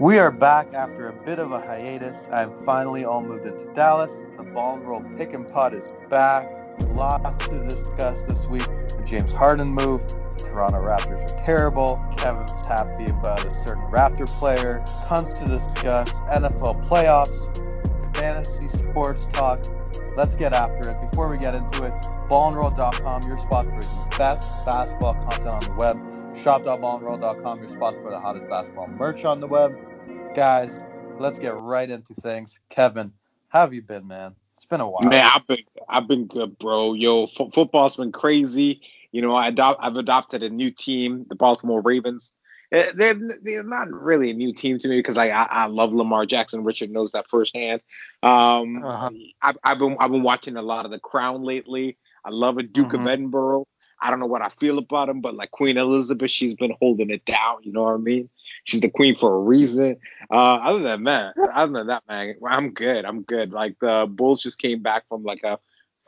We are back after a bit of a hiatus. I'm finally all moved into Dallas. The ball and roll pick and pod is back. Lots to discuss this week. The James Harden move. The Toronto Raptors are terrible. Kevin's happy about a certain Raptor player. Tons to discuss. NFL playoffs. Fantasy sports talk. Let's get after it. Before we get into it, ballandroll.com, your spot for the best basketball content on the web. Shop.ballandroll.com, your spot for the hottest basketball merch on the web. Guys, let's get right into things. Kevin, how have you been, man? It's been a while. Man, I've been I've been good, bro. Yo, f- football's been crazy. You know, I adopt I've adopted a new team, the Baltimore Ravens. Eh, they're, they're not really a new team to me because like I, I love Lamar Jackson. Richard knows that firsthand. Um, uh-huh. I've, I've been I've been watching a lot of The Crown lately. I love a Duke mm-hmm. of Edinburgh. I don't know what I feel about him, but like Queen Elizabeth, she's been holding it down. You know what I mean? She's the queen for a reason. Uh, other than that, other than that, man, I'm good. I'm good. Like the Bulls just came back from like a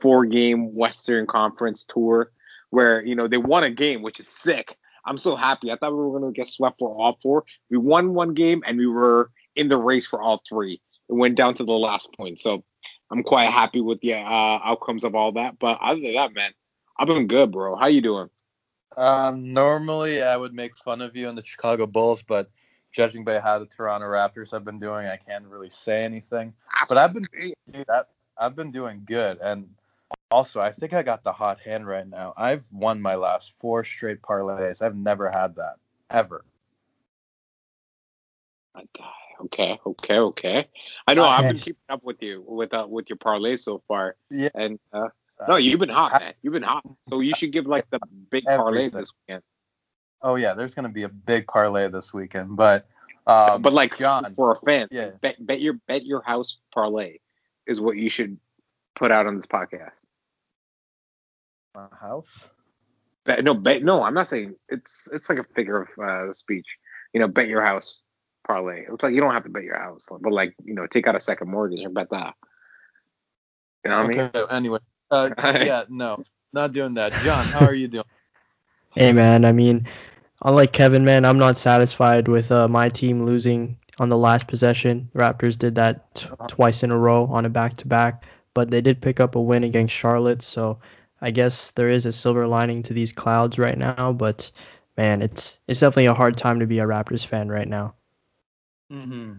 four-game Western Conference tour where you know they won a game, which is sick. I'm so happy. I thought we were gonna get swept for all four. We won one game and we were in the race for all three. It went down to the last point. So I'm quite happy with the uh, outcomes of all that. But other than that, man, I've been good, bro. How you doing? Um, normally I would make fun of you and the Chicago Bulls, but judging by how the Toronto Raptors have been doing, I can't really say anything. But I've been dude, I've been doing good, and also I think I got the hot hand right now. I've won my last four straight parlays. I've never had that ever. Okay, okay, okay. I know I've been keeping up with you with uh, with your parlay so far. Yeah. And uh, no, you've been hot, man. You've been hot. So you should give like the big parlay this weekend. Oh yeah, there's gonna be a big parlay this weekend, but um, but like John for a fan, yeah. bet bet your bet your house parlay is what you should put out on this podcast. My house? Bet, no, bet no. I'm not saying it's it's like a figure of uh, speech. You know, bet your house parlay. It's like you don't have to bet your house, but like you know, take out a second mortgage and bet that. You know what okay, I mean? Anyway, uh, yeah, no, not doing that. John, how are you doing? Hey man, I mean, unlike Kevin, man, I'm not satisfied with uh, my team losing on the last possession. Raptors did that t- uh-huh. twice in a row on a back-to-back, but they did pick up a win against Charlotte, so I guess there is a silver lining to these clouds right now. But man, it's it's definitely a hard time to be a Raptors fan right now. Mm-hmm.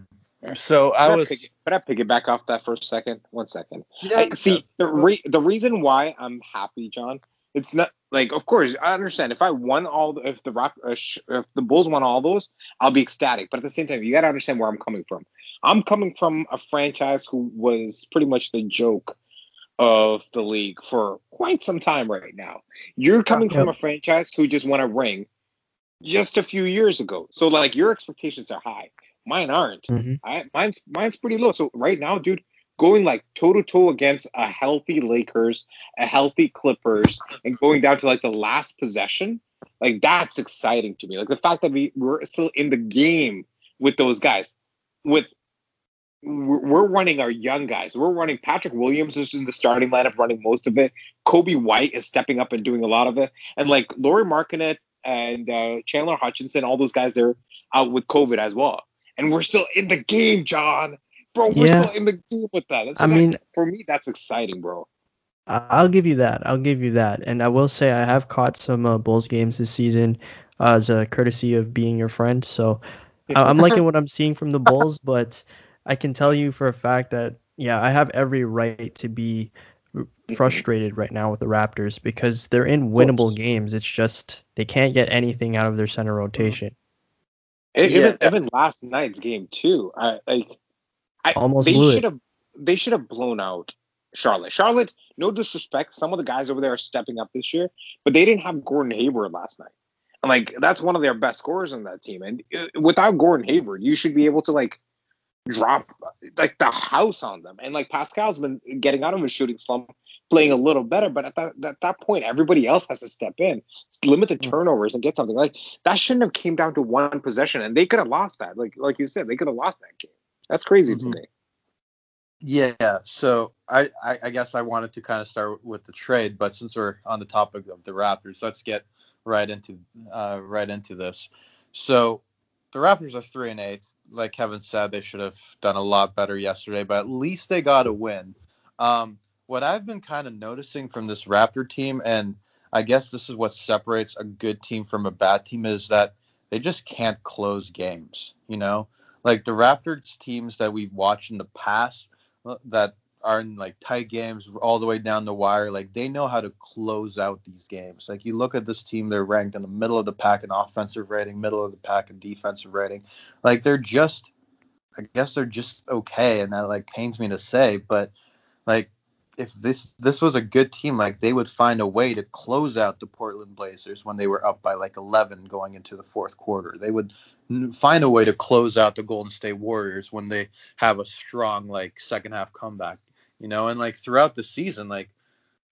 So I was. Could I pick it back off that for a second? One second. Yeah. I, see the re- the reason why I'm happy, John. It's not like, of course, I understand. If I won all, the, if the rock, uh, sh- if the Bulls won all those, I'll be ecstatic. But at the same time, you gotta understand where I'm coming from. I'm coming from a franchise who was pretty much the joke of the league for quite some time right now. You're coming from a franchise who just won a ring just a few years ago. So like your expectations are high. Mine aren't. Mm-hmm. I, mine's mine's pretty low. So right now, dude, going like toe to toe against a healthy Lakers, a healthy Clippers, and going down to like the last possession, like that's exciting to me. Like the fact that we we're still in the game with those guys, with we're running our young guys. We're running Patrick Williams is in the starting lineup, running most of it. Coby White is stepping up and doing a lot of it, and like Lauri Markkanen and uh, Chandler Hutchison, all those guys, they're out with COVID as well and we're still in the game, John. Bro, we're yeah. still in the game with that. That's I mean, for me, that's exciting, bro. I'll give you that. I'll give you that. And I will say I have caught some uh, Bulls games this season uh, as a courtesy of being your friend. So I'm liking what I'm seeing from the Bulls, but I can tell you for a fact that yeah, I have every right to be frustrated right now with the Raptors because they're in winnable games. It's just they can't get anything out of their center rotation. Even, yeah. even last night's game too. I like. I, Almost they should have. They should have blown out Charlotte. Charlotte, no disrespect, some of the guys over there are stepping up this year, but they didn't have Gordon Hayward last night. And like that's one of their best scorers on that team. And uh, without Gordon Hayward, you should be able to like drop like the house on them. And like Pascal's been getting out of his shooting slump playing a little better. But at that, at that point, everybody else has to step in, limit the mm. turnovers, and get something like that. Shouldn't have came down to one possession, and they could have lost that. Like like you said, they could have lost that game. That's crazy mm-hmm. to me. Yeah, so I, I, I guess I wanted to kind of start with the trade, but since we're on the topic of the Raptors, let's get right into uh, right into this. So the Raptors are three and eight. Like Kevin said, they should have done a lot better yesterday, but at least they got a win. Um, what I've been kind of noticing from this Raptor team, and I guess this is what separates a good team from a bad team, is that they just can't close games. You know, like the Raptors teams that we've watched in the past uh, that are in like tight games all the way down the wire. Like they know how to close out these games. Like you look at this team, they're ranked in the middle of the pack in offensive rating, middle of the pack in defensive rating. Like they're just, I guess they're just okay, and that like pains me to say, but like if this this was a good team, like they would find a way to close out the Portland Blazers when they were up by like 11 going into the fourth quarter. They would find a way to close out the Golden State Warriors when they have a strong like second half comeback you know, and like throughout the season, like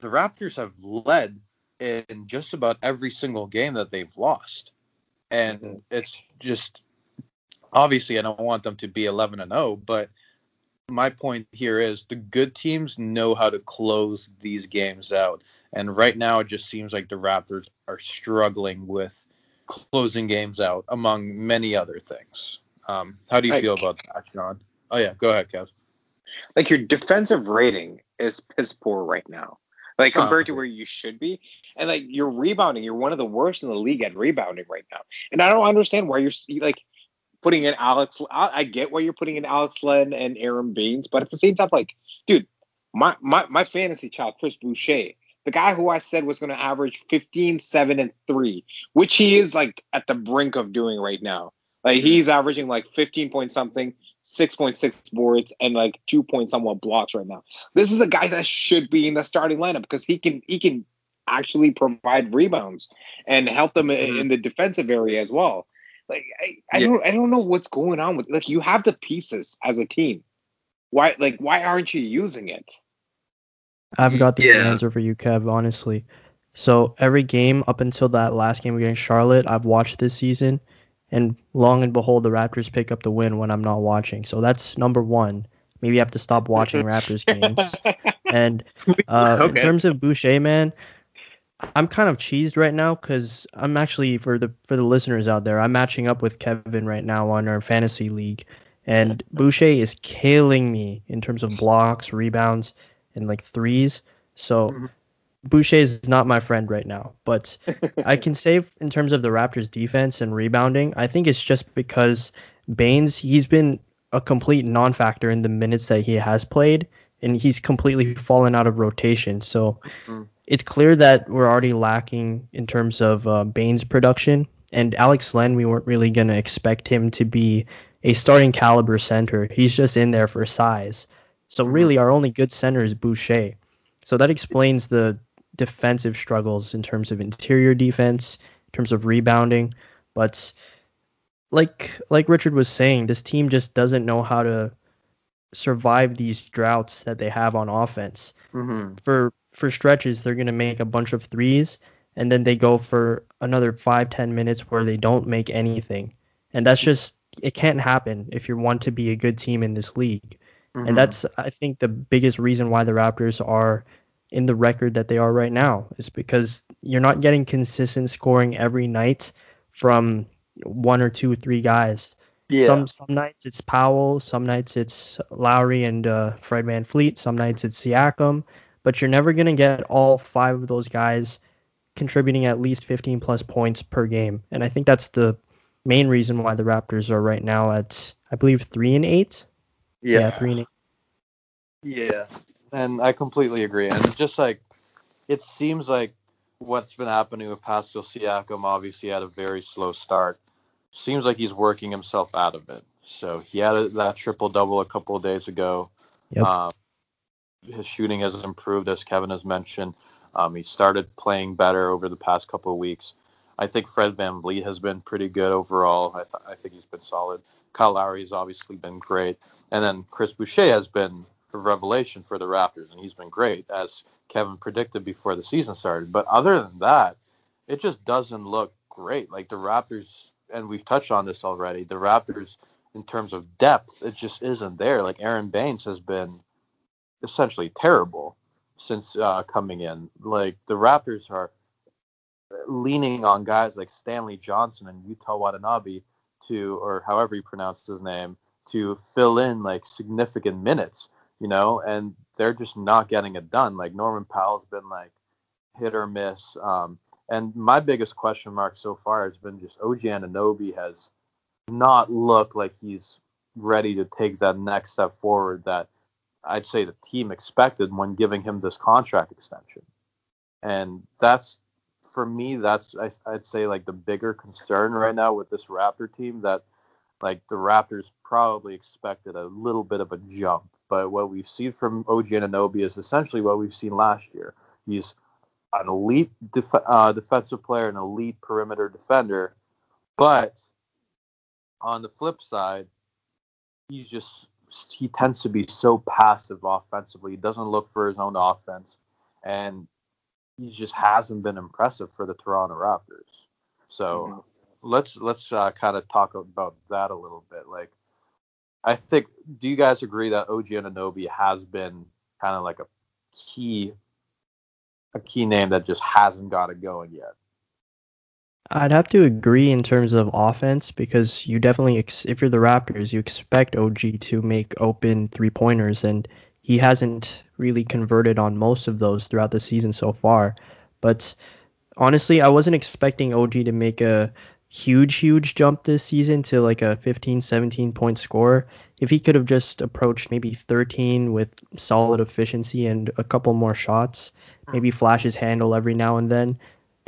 the Raptors have led in just about every single game that they've lost. And mm-hmm. it's just obviously I don't want them to be 11 and 0, but my point here is the good teams know how to close these games out. And right now it just seems like the Raptors are struggling with closing games out among many other things. Um, how do you feel about that, John? Oh yeah, go ahead, Kev. Like your defensive rating is piss poor right now. Like compared to where you should be. And like you're rebounding, you're one of the worst in the league at rebounding right now. And I don't understand why you're like putting in Alex. I get why you're putting in Alex Len and Aaron Baynes, but at the same time, like, dude, my my my fantasy child, Chris Boucher, the guy who I said was going to average 15, 7, and 3, which he is like at the brink of doing right now. Like he's averaging like 15 point something, 6.6 boards, and like two point somewhat blocks right now. This is a guy that should be in the starting lineup because he can he can actually provide rebounds and help them mm-hmm. in the defensive area as well. Like I, I yeah. don't I don't know what's going on with like you have the pieces as a team. Why like why aren't you using it? I've got the yeah. answer for you, Kev, honestly. So every game up until that last game against Charlotte, I've watched this season and long and behold, the Raptors pick up the win when I'm not watching. So that's number one. Maybe I have to stop watching Raptors games. And uh, okay. in terms of Boucher, man, I'm kind of cheesed right now because I'm actually for the for the listeners out there, I'm matching up with Kevin right now on our fantasy league, and Boucher is killing me in terms of blocks, rebounds, and like threes. So mm-hmm. Boucher is not my friend right now, but I can say in terms of the Raptors defense and rebounding, I think it's just because Baynes he's been a complete non-factor in the minutes that he has played, and he's completely fallen out of rotation. So mm-hmm. It's clear that we're already lacking in terms of uh, Baynes production. And Alex Len, we weren't really gonna expect him to be a starting caliber center. He's just in there for size. So mm-hmm. really, our only good center is Boucher. So that explains the defensive struggles in terms of interior defense, in terms of rebounding, but like like Richard was saying, this team just doesn't know how to survive these droughts that they have on offense. Mm-hmm. For for stretches, they're gonna make a bunch of threes, and then they go for another five ten minutes where they don't make anything, and that's just it can't happen if you want to be a good team in this league. Mm-hmm. And that's I think the biggest reason why the Raptors are in the record that they are right now is because you're not getting consistent scoring every night from one or two, three guys. Yeah. Some some nights it's Powell, some nights it's Lowry and uh, Fred VanVleet, some nights it's Siakam, but you're never gonna get all five of those guys contributing at least 15 plus points per game. And I think that's the main reason why the Raptors are right now at I believe three and eight. Yeah, yeah three and eight. Yeah, and I completely agree. And it's just like it seems like what's been happening with Pascal Siakam obviously had a very slow start. Seems like he's working himself out of it. So he had a, that triple double a couple of days ago. Yep. Um, his shooting has improved, as Kevin has mentioned. Um, he started playing better over the past couple of weeks. I think Fred Van VanVleet has been pretty good overall. I, th- I think he's been solid. Kyle Lowry has obviously been great. And then Chris Boucher has been a revelation for the Raptors, and he's been great, as Kevin predicted before the season started. But other than that, it just doesn't look great. Like the Raptors, and we've touched on this already, the Raptors, in terms of depth, it just isn't there. Like Aaron Baynes has been essentially terrible since uh, coming in. Like the Raptors are leaning on guys like Stanley Johnson and Yuta Watanabe to, or however you pronounce his name, to fill in like significant minutes, you know, and they're just not getting it done. Like Norman Powell's been like hit or miss. Um, and my biggest question mark so far has been just OG Anunoby has not looked like he's ready to take that next step forward that I'd say the team expected when giving him this contract extension. And that's for me, that's I, would say like the bigger concern right now with this Raptor team that like the Raptors probably expected a little bit of a jump, but what we've seen from OG Anunoby is essentially what we've seen last year. He's an elite def- uh, defensive player, an elite perimeter defender, but on the flip side, he's just he tends to be so passive offensively. He doesn't look for his own offense, and he just hasn't been impressive for the Toronto Raptors. So mm-hmm. let's let's uh, kind of talk about that a little bit. Like, I think, do you guys agree that OG Anunoby has been kind of like a key a key name that just hasn't got it going yet? I'd have to agree in terms of offense because you definitely, ex- if you're the Raptors, you expect OG to make open three pointers, and he hasn't really converted on most of those throughout the season so far. But honestly, I wasn't expecting OG to make a huge, huge jump this season to like a 15, 17 point score. If he could have just approached maybe 13 with solid efficiency and a couple more shots, maybe flash his handle every now and then,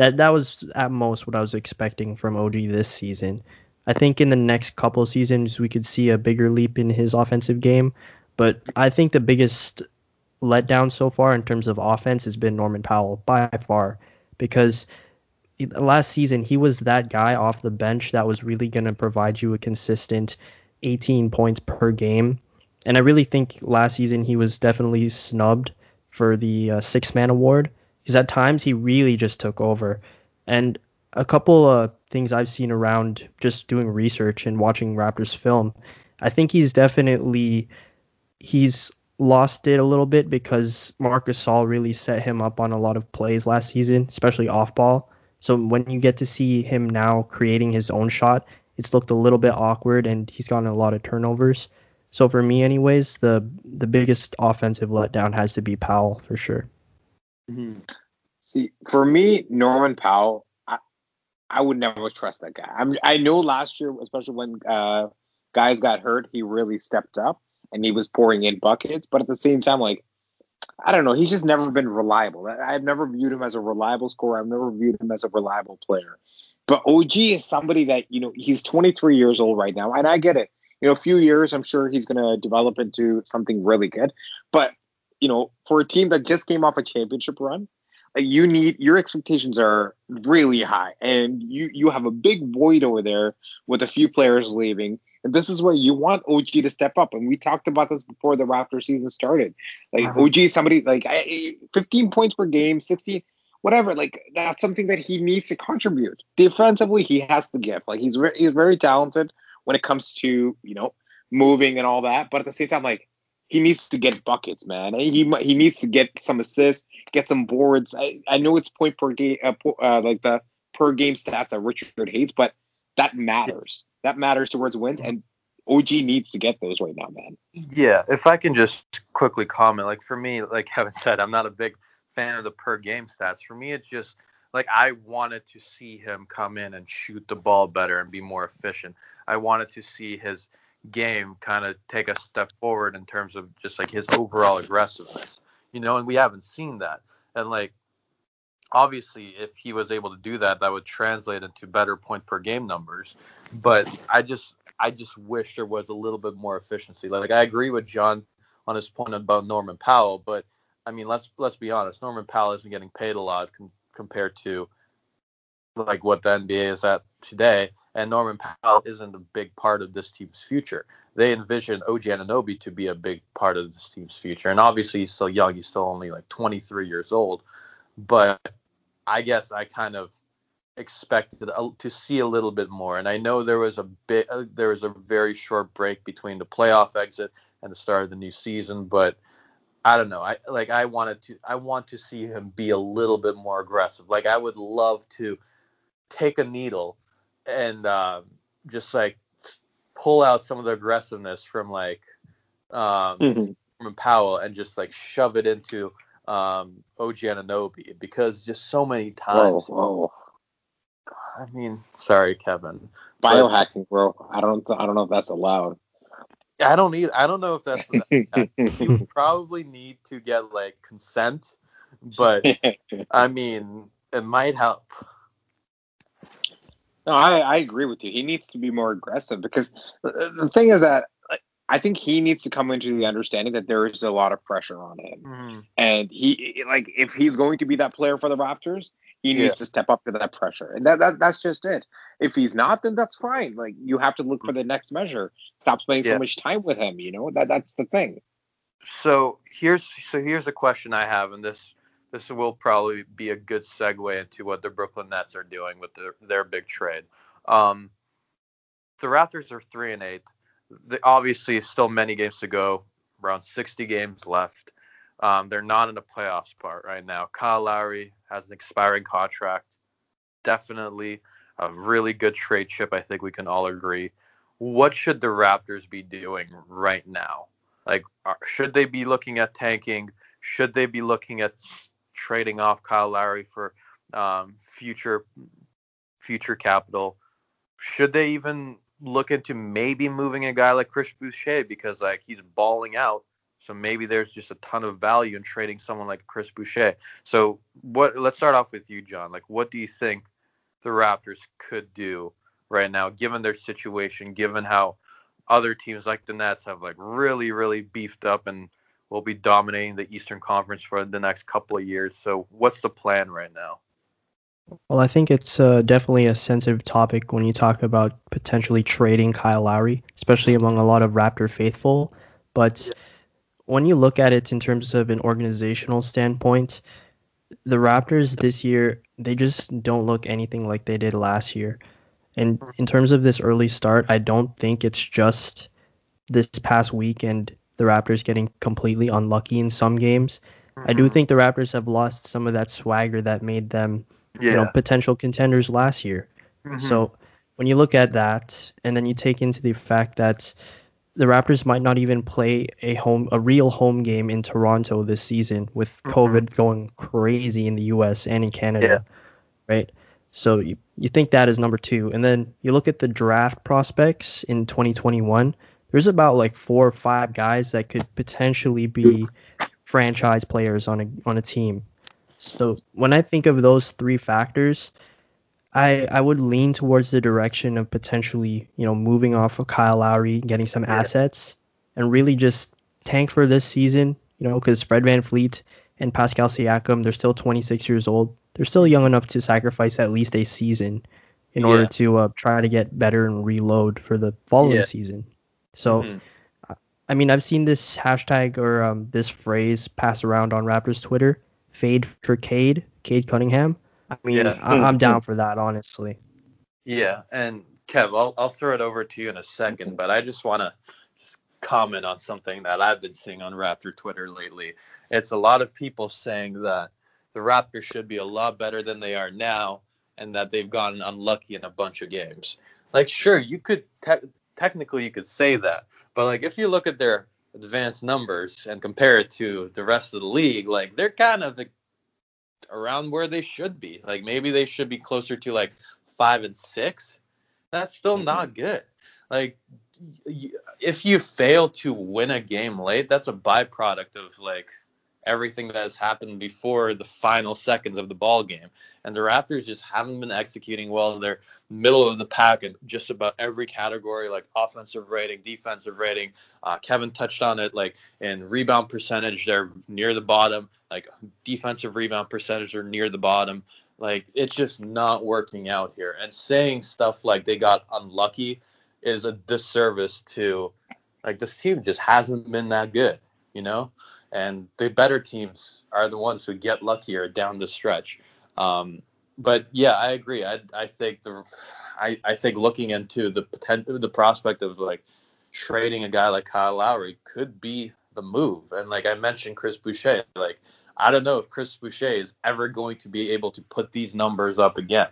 that that was at most what I was expecting from OG this season. I think in the next couple seasons we could see a bigger leap in his offensive game, but I think the biggest letdown so far in terms of offense has been Norman Powell by far because last season he was that guy off the bench that was really going to provide you a consistent 18 points per game. And I really think last season he was definitely snubbed for the uh, six man award because at times he really just took over. And a couple of things I've seen around just doing research and watching Raptors film, I think he's definitely he's lost it a little bit because Marcus Gasol really set him up on a lot of plays last season, especially off ball. So when you get to see him now creating his own shot, it's looked a little bit awkward and he's gotten a lot of turnovers. So for me anyways, the the biggest offensive letdown has to be Powell for sure. Mm-hmm. See, for me, Norman Powell, I, I would never trust that guy. I'm, I know last year, especially when uh, guys got hurt, he really stepped up and he was pouring in buckets. But at the same time, like, I don't know, he's just never been reliable. I've never viewed him as a reliable scorer. I've never viewed him as a reliable player. But OG is somebody that, you know, he's 23 years old right now, and I get it. You know, a few years, I'm sure he's going to develop into something really good. But you know, for a team that just came off a championship run, like you need your expectations are really high, and you you have a big void over there with a few players leaving. And this is where you want OG to step up. And we talked about this before the Raptor season started. Like uh-huh. OG, somebody like 15 points per game, 60, whatever. Like that's something that he needs to contribute. Defensively, he has the gift. Like he's re- he's very talented when it comes to you know moving and all that. But at the same time, like he needs to get buckets, man. He he needs to get some assists, get some boards. I, I know it's point per game, uh, uh, like the per game stats that Richard hates, but that matters. That matters towards wins, and OG needs to get those right now, man. Yeah, if I can just quickly comment, like for me, like Kevin said, I'm not a big fan of the per game stats. For me, it's just like I wanted to see him come in and shoot the ball better and be more efficient. I wanted to see his game kind of take a step forward in terms of just like his overall aggressiveness, you know, and we haven't seen that. And like, obviously, if he was able to do that, that would translate into better point per game numbers. But I just, I just wish there was a little bit more efficiency. Like, I agree with John on his point about Norman Powell, but I mean, let's let's be honest, Norman Powell isn't getting paid a lot compared to like what the NBA is at today, and Norman Powell isn't a big part of this team's future. They envision OG Anunoby to be a big part of this team's future, and obviously he's still young. He's still only like 23 years old, but I guess I kind of expected to see a little bit more. And I know there was a bit, uh, there was a very short break between the playoff exit and the start of the new season, but I don't know. I like I wanted to I want to see him be a little bit more aggressive. Like I would love to take a needle and uh, just like pull out some of the aggressiveness from like um, mm-hmm. from Powell and just like shove it into um, OG Anunoby because just so many times. Whoa, whoa. I mean, sorry, Kevin. Biohacking, bro. I don't. I don't know if that's allowed. I don't need. I don't know if that's. you probably need to get like consent, but I mean, it might help. No, I, I agree with you. He needs to be more aggressive because the, the thing is that I think he needs to come into the understanding that there is a lot of pressure on him, mm-hmm. and he like if he's going to be that player for the Raptors, he needs yeah. to step up to that pressure, and that, that that's just it. If he's not, then that's fine. Like you have to look for the next measure. Stop spending yeah. so much time with him. You know that that's the thing. So here's so here's a question I have, and this this will probably be a good segue into what the Brooklyn Nets are doing with their, their big trade. Um, the Raptors are three and eight. Obviously, still many games to go. Around 60 games left. Um, they're not in the playoffs part right now. Kyle Lowry has an expiring contract. Definitely a really good trade chip. I think we can all agree. What should the Raptors be doing right now? Like, are, should they be looking at tanking? Should they be looking at trading off Kyle Lowry for um, future future capital? Should they even look into maybe moving a guy like Chris Boucher because like he's balling out. So maybe there's just a ton of value in trading someone like Chris Boucher. So what? Let's start off with you, John. Like, what do you think the Raptors could do right now, given their situation, given how other teams like the Nets have like really, really beefed up and will be dominating the Eastern Conference for the next couple of years. So what's the plan right now? Well, I think it's uh, definitely a sensitive topic when you talk about potentially trading Kyle Lowry, especially among a lot of Raptor faithful. But when you look at it in terms of an organizational standpoint, the Raptors this year, they just don't look anything like they did last year. And in terms of this early start, I don't think it's just this past week and the Raptors getting completely unlucky in some games. Mm-hmm. I do mm-hmm. think the Raptors have lost some of that swagger that made them yeah. you know, potential contenders last year. Mm-hmm. So when you look at that, and then you take into the fact that the Raptors might not even play a home, a real home game in Toronto this season, with mm-hmm. COVID going crazy in the U.S. and in Canada, yeah. right? So you, you think that is number two, and then you look at the draft prospects in 2021. There's about like four or five guys that could potentially be franchise players on a on a team. So when I think of those three factors, I I would lean towards the direction of potentially, you know, moving off of Kyle Lowry, getting some assets, and really just tank for this season, you know, because Fred VanVleet and Pascal Siakam, they're still 26 years old. They're still young enough to sacrifice at least a season in yeah. order to uh, try to get better and reload for the following yeah. season. So, mm-hmm. I mean, I've seen this hashtag or um, this phrase passed around on Raptors Twitter fade for Cade, Cade Cunningham. I mean, yeah. I, am down for that, honestly. Yeah, and Kev, I'll, I'll throw it over to you in a second, but I just want to just comment on something that I've been seeing on Raptor Twitter lately. It's a lot of people saying that the Raptors should be a lot better than they are now, and that they've gotten unlucky in a bunch of games. Like, sure, you could te- technically you could say that, but like if you look at their advanced numbers and compare it to the rest of the league, like they're kind of around where they should be. Like maybe they should be closer to like five and six. That's still mm-hmm. not good. Like if you fail to win a game late, that's a byproduct of like everything that has happened before the final seconds of the ball game. And the Raptors just haven't been executing well. They're middle of the pack in just about every category, like offensive rating, defensive rating. Uh, Kevin touched on it, like in rebound percentage, they're near the bottom. Like defensive rebound percentage are near the bottom. Like it's just not working out here. And saying stuff like they got unlucky is a disservice to like this team just hasn't been that good, you know? And the better teams are the ones who get luckier down the stretch. Um, but yeah, I agree. I I think the I, I think looking into the potential the prospect of like trading a guy like Kyle Lowry could be the move. And like I mentioned Chris Boucher, like I don't know if Chris Boucher is ever going to be able to put these numbers up again.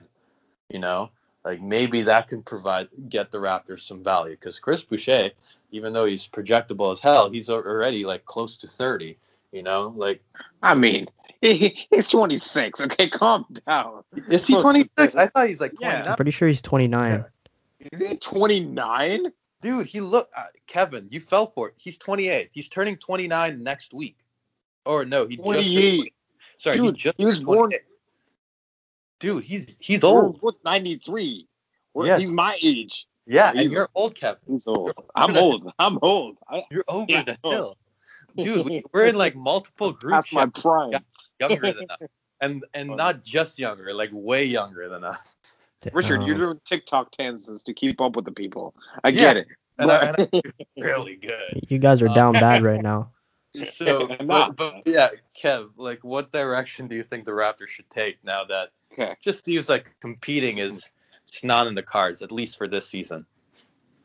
You know, like maybe that can provide get the Raptors some value because Chris Boucher, even though he's projectable as hell, he's already like close to 30. You know, like I mean, he, he's 26. Okay, calm down. Is he 26? I thought he's like 29. I'm pretty sure he's 29. Is he 29? Dude, he look uh, Kevin, you fell for it. He's 28. He's turning 29 next week. Or no, he 28. just sorry, Dude, he just he was born- 28. Dude, he's he's We're old. both 93. We're, Yeah. He's my age. Yeah, he's- and you're old, Kevin. He's old. You're I'm older old. I'm old. I, You're over Yeah, the hill. Dude, we, we're in like multiple groups. that's my chats prime. Younger than us. And and not just younger, like way younger than us. Richard, Um, you're doing TikTok dances to keep up with the people. I Yeah, get it. And, I, and I'm really good. You guys are down bad right now. So, but, but yeah, Kev, like, what direction do you think the Raptors should take now that okay. just seems like competing is just not in the cards, at least for this season?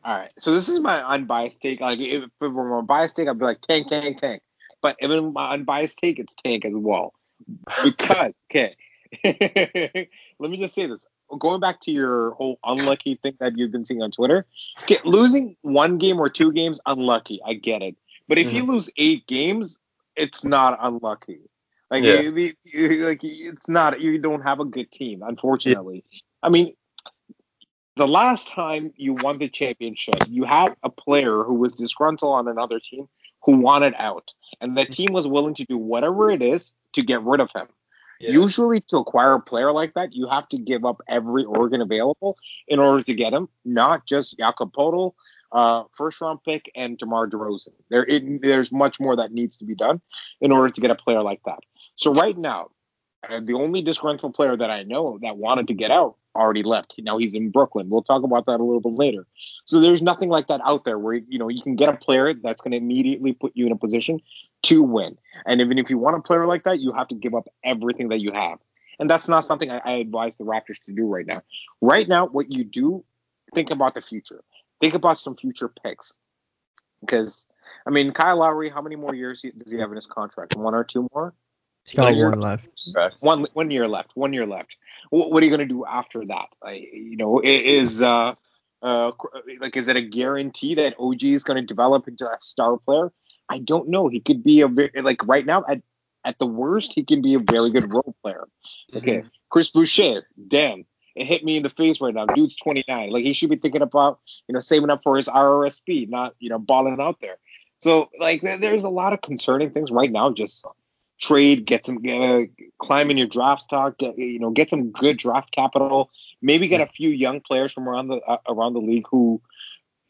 All right. So this is my unbiased take. Like if it were my biased take, I'd be like tank, tank, tank. But even my unbiased take, it's tank as well. Because okay, let me just say this. Going back to your whole unlucky thing that you've been seeing on Twitter, okay, losing one game or two games, unlucky. I get it. But if you mm-hmm. lose eight games, it's not unlucky. Like, Yeah. you- you- like it's not. You don't have a good team, unfortunately. I mean, the last time you won the championship, you had a player who was disgruntled on another team who wanted out, and the team was willing to do whatever it is to get rid of him. Usually, to acquire a player like that, you have to give up every organ available in order to get him, not just Jakob Poeltl, uh, first round pick, and DeMar DeRozan. There, it, there's much more that needs to be done in order to get a player like that. So right now, uh, the only disgruntled player that I know that wanted to get out already left. Now he's in Brooklyn. We'll talk about that a little bit later. So there's nothing like that out there where you know you can get a player that's going to immediately put you in a position to win. And even if you want a player like that, you have to give up everything that you have. And that's not something I, I advise the Raptors to do right now. Right now, what you do, think about the future. Think about some future picks. Because I mean, Kyle Lowry, how many more years does he have in his contract? One or two more? He's got Like, one left. One one year left. One year left. What, what are you going to do after that? Like, you know, i- is uh, uh, like is it a guarantee that OG is going to develop into a star player? I don't know. He could be a like right now at at the worst he can be a very good role player. Okay, Chris Boucher, damn. It hit me in the face right now. Dude's 29. Like he should be thinking about, you know, saving up for his RRSP, not, you know, balling out there. So like there- there's a lot of concerning things right now. Just trade, get some, uh, climb in your draft stock, get, you know, get some good draft capital. Maybe get a few young players from around the uh, around the league who,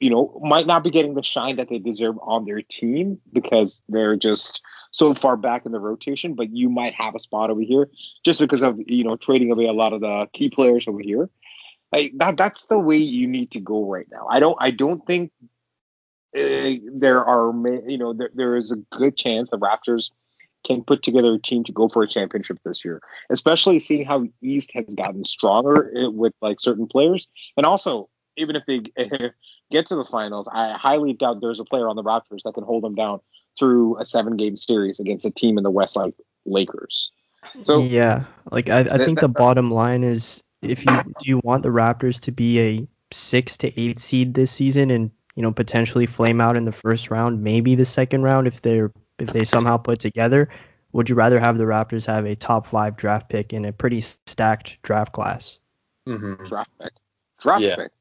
you know, might not be getting the shine that they deserve on their team because they're just so far back in the rotation. But you might have a spot over here just because of you know trading away a lot of the key players over here. Like that, that's the way you need to go right now. I don't, I don't think uh, there are, you know, there, there is a good chance the Raptors can put together a team to go for a championship this year, especially seeing how East has gotten stronger with like certain players, and also even if they get to the finals, I highly doubt there's a player on the Raptors that can hold them down through a seven-game series against a team in the West like Lakers. So yeah, like I, I think that- the bottom line is if you do you want the Raptors to be a six to eight seed this season and you know potentially flame out in the first round, maybe the second round if they're if they somehow put together, would you rather have the Raptors have a top five draft pick in a pretty stacked draft class? Mm-hmm. draft pick, draft Yeah. pick.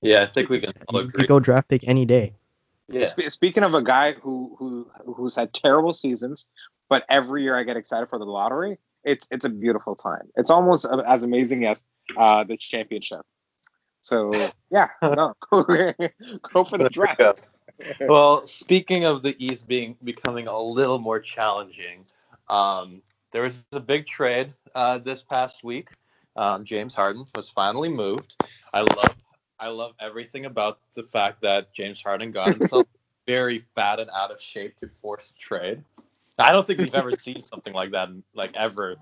Yeah, I think we can all agree. could go draft pick any day. Yeah. Spe- speaking of a guy who who who's had terrible seasons, but every year I get excited for the lottery. It's it's a beautiful time. It's almost as amazing as uh, the championship. So yeah, no, go, go for the draft. Well, speaking of the East being becoming a little more challenging, um, there was a big trade uh, this past week. Um, James Harden was finally moved. I love I love everything about the fact that James Harden got himself very fat and out of shape to force trade. I don't think we've ever seen something like that, like ever,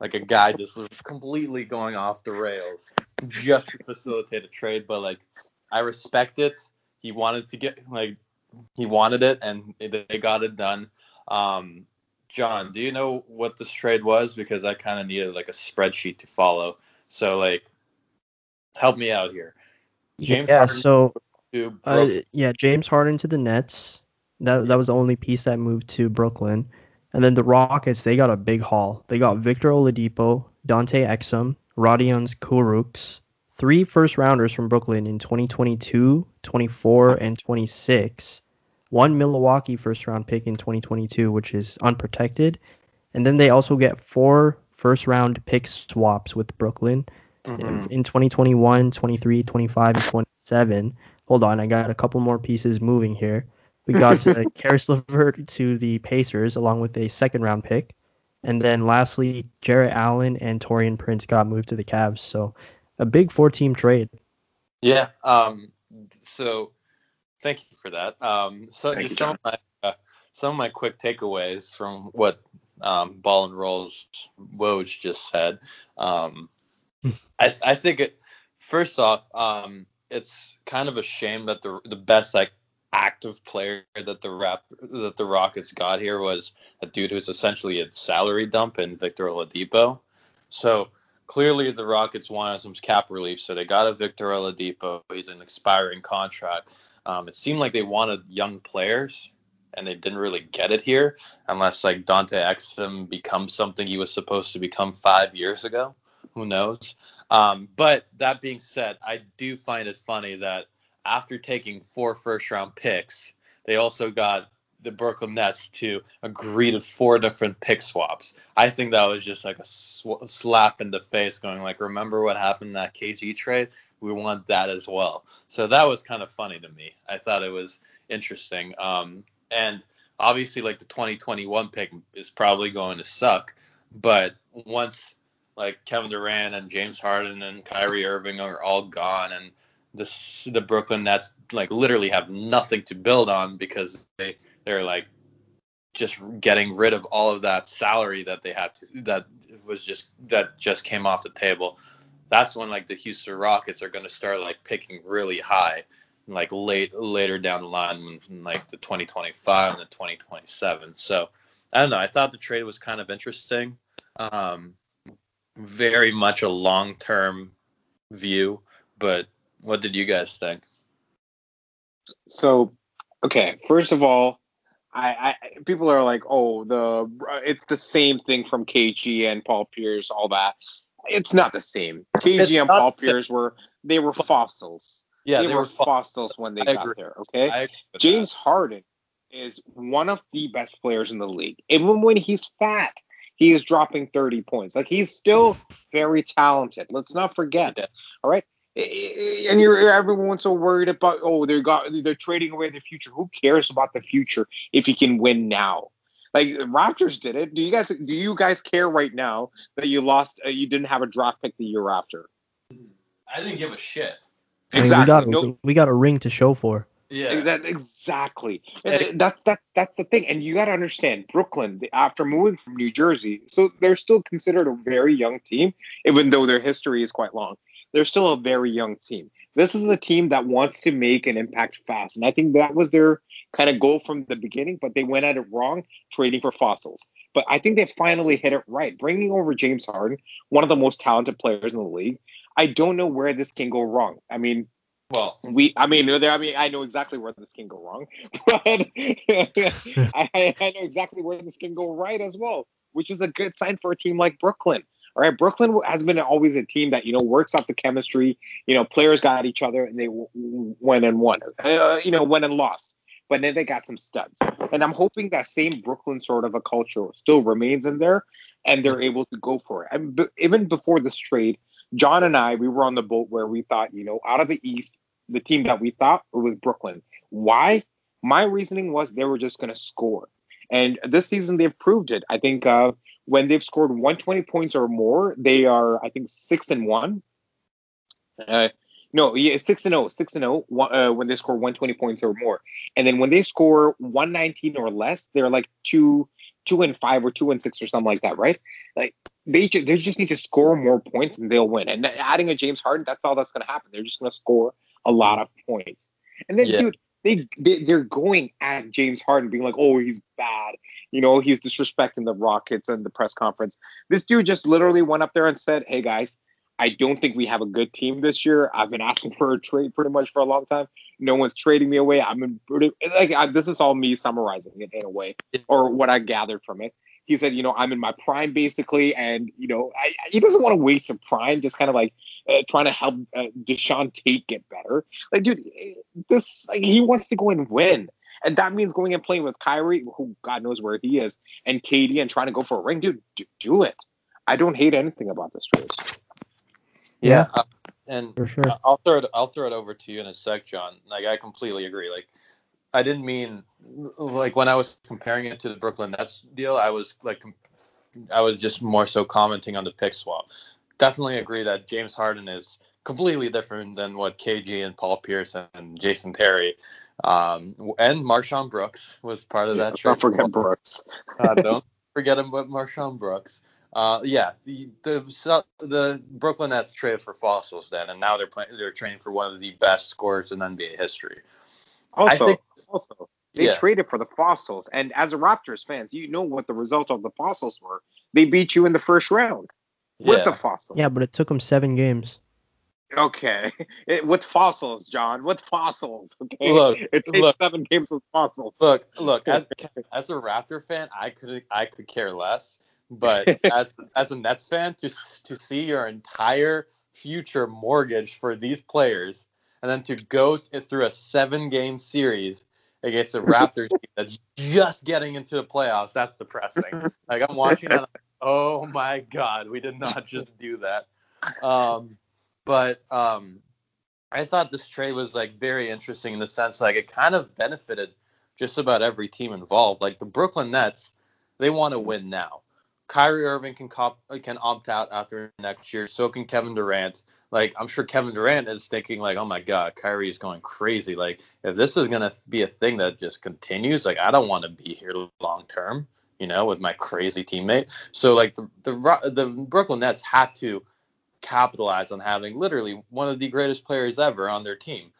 like a guy just completely going off the rails just to facilitate a trade. But like, I respect it. He wanted to get like he wanted it, and they got it done. Um, John, do you know what this trade was? Because I kind of needed like a spreadsheet to follow. So like, help me out here. James yeah, Harden so uh, yeah, James Harden to the Nets. That that was the only piece that moved to Brooklyn. And then the Rockets, they got a big haul. They got Victor Oladipo, Dante Exum, Rodions Kurucs, three first rounders from Brooklyn in 2022, 24, and 26. One Milwaukee first round pick in 2022, which is unprotected. And then they also get four first round pick swaps with Brooklyn mm-hmm. in 2021, 23, 25, and 27. Hold on, I got a couple more pieces moving here. We got uh, Caris LeVert to the Pacers along with a second round pick. And then lastly, Jarrett Allen and Taurean Prince got moved to the Cavs. So a big four team trade. Yeah. Um, so thank you for that. Um, so just some of my uh, some of my quick takeaways from what um, Ball and Rolls Woj just said. Um, I, I think it. First off, um, it's kind of a shame that the the best like active player that the rap that the Rockets got here was a dude who's essentially a salary dump in Victor Oladipo. So clearly the Rockets wanted some cap relief, so they got a Victor Oladipo. He's an expiring contract. Um, it seemed like they wanted young players, and they didn't really get it here, unless like Dante Exum becomes something he was supposed to become five years ago. Who knows? Um, but that being said, I do find it funny that after taking four first round picks, they also got the Brooklyn Nets to agree to four different pick swaps. I think that was just like a sw- slap in the face, going like, "Remember what happened in that KG trade? We want that as well." So that was kind of funny to me. I thought it was interesting. Um, and obviously, like the 2021 pick is probably going to suck, but once like Kevin Durant and James Harden and Kyrie Irving are all gone and the the Brooklyn Nets like literally have nothing to build on because they they're like just getting rid of all of that salary that they had to that was just that just came off the table. That's when like the Houston Rockets are going to start like picking really high, like late later down the line, like the 2025 and the 2027. So I don't know. I thought the trade was kind of interesting. Um, very much a long term view, but what did you guys think? So, okay, first of all, I, I people are like, oh, the it's the same thing from KG and Paul Pierce, all that. It's not the same. KG it's and Paul Pierce were they were fossils. Yeah, they, they were, were, fossils when they I got agree. there. Okay, James that. Harden is one of the best players in the league. Even when he's fat, he is dropping 30 points. Like he's still very talented. Let's not forget. All right and you're everyone's so worried about oh they got they're trading away the future. Who cares about the future if you can win now? Like the Raptors did it. Do you guys do you guys care right now that you lost? Uh, you didn't have a draft pick the year after. I didn't give a shit. Exactly. I mean, we got a, no, we got a ring to show for. Yeah. That exactly. That's that's that's the thing, and you got to understand Brooklyn after moving from New Jersey, so they're still considered a very young team, even though their history is quite long they're still a very young team. This is a team that wants to make an impact fast. And I think that was their kind of goal from the beginning, but they went at it wrong, trading for fossils. But I think they finally hit it right, bringing over James Harden, one of the most talented players in the league. I don't know where this can go wrong. I mean, well, we, I mean, there. I mean, I know exactly where this can go wrong, but I, I know exactly where this can go right as well, which is a good sign for a team like Brooklyn. All right, Brooklyn has been always a team that you know works out the chemistry. You know, players got each other and they went and won. Uh, you know, went and lost, but then they got some studs. And I'm hoping that same Brooklyn sort of a culture still remains in there, and they're able to go for it. And b- even before this trade, John and I we were on the boat where we thought, you know, out of the East, the team that we thought was Brooklyn. Why? My reasoning was they were just going to score. And this season they've proved it. I think uh, when they've scored 120 points or more, they are, I think, six and one. Uh, no, yeah, six and zero, six and zero. Oh, uh, when they score 120 points or more, and then when they score 119 or less, they're like two, two and five or two and six or something like that, right? Like they just, they just need to score more points and they'll win. And adding a James Harden, that's all that's going to happen. They're just going to score a lot of points. And then, yeah. dude, they, they they're going at James Harden, being like, "Oh, he's bad," you know, he's disrespecting the Rockets and the press conference. This dude just literally went up there and said, "Hey guys, I don't think we have a good team this year. I've been asking for a trade pretty much for a long time. No one's trading me away. I'm in like I, this is all me summarizing it in a way, or what I gathered from it. He said, you know, I'm in my prime basically, and you know, I, he doesn't want to waste a prime, just kind of like uh, trying to help uh, Jae'Sean Tate get better. Like, dude, this like he wants to go and win. And that means going and playing with Kyrie, who God knows where he is, and KD and trying to go for a ring. Dude, do, do it. I don't hate anything about this trade. Yeah, uh, and for sure. I'll throw it. I'll throw it over to you in a sec, John. Like I completely agree. Like I didn't mean like when I was comparing it to the Brooklyn Nets deal. I was like, I was just more so commenting on the pick swap. Definitely agree that James Harden is completely different than what KG and Paul Pierce and Jason Terry um, and MarShon Brooks was part of yeah, that. Don't forget Brooks. uh, don't forget him, but MarShon Brooks. Uh, yeah, the the the Brooklyn Nets traded for fossils then, and now they're playing. They're training for one of the best scorers in NBA history. Also, I think, also they yeah. traded for the fossils, and as a Raptors fans, you know what the result of the fossils were. They beat you in the first round with yeah. the fossils. Yeah, but it took them seven games. Okay, it, with fossils, John. With fossils. Okay, look, it takes look, seven games with fossils. Look, look. As as a Raptor fan, I could I could care less but as as a Nets fan, to to see your entire future mortgage for these players, and then to go through a seven game series against a Raptors team that's just getting into the playoffs, that's depressing. Like I'm watching that, like, oh my god, we did not just do that. Um, but um, I thought this trade was like very interesting in the sense like it kind of benefited just about every team involved. Like the Brooklyn Nets, they want to win now. Kyrie Irving can cop, can opt out after next year. So can Kevin Durant. Like I'm sure Kevin Durant is thinking like, oh my God, Kyrie is going crazy. Like if this is gonna be a thing that just continues, like I don't want to be here long term, you know, with my crazy teammate. So like the the the Brooklyn Nets had to capitalize on having literally one of the greatest players ever on their team.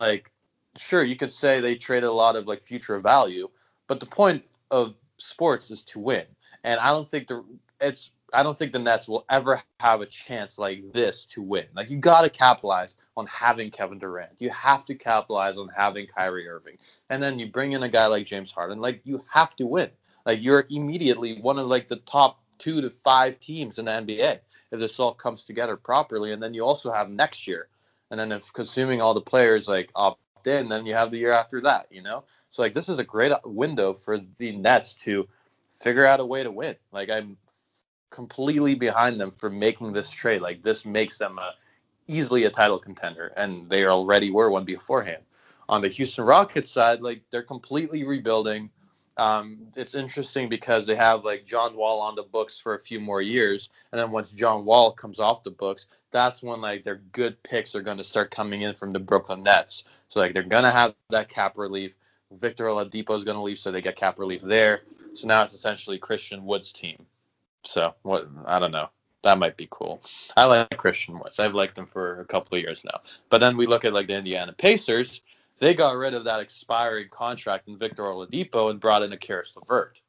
Like sure you could say they traded a lot of like future value, but the point of sports is to win and I don't think the it's I don't think the Nets will ever have a chance like this to win. Like you got to capitalize on having Kevin Durant. You have to capitalize on having Kyrie Irving. And then you bring in a guy like James Harden. Like you have to win. Like you're immediately one of like the top 2 to 5 teams in the NBA if this all comes together properly. And then you also have next year. And then if consuming all the players like opt in, then you have the year after that, you know? So like this is a great window for the Nets to figure out a way to win. Like I'm completely behind them for making this trade. Like this makes them a, easily a title contender, and they already were one beforehand. On the Houston Rockets side, like they're completely rebuilding. Um, it's interesting because they have like John Wall on the books for a few more years, and then once John Wall comes off the books, that's when like their good picks are going to start coming in from the Brooklyn Nets. So like they're gonna have that cap relief. Victor Oladipo is going to leave, so they get cap relief there. So now it's essentially Christian Wood's team. So what I don't know. That might be cool. I like Christian Woods. I've liked him for a couple of years now. But then we look at like the Indiana Pacers. They got rid of that expiring contract in Victor Oladipo and brought in a Caris LeVert.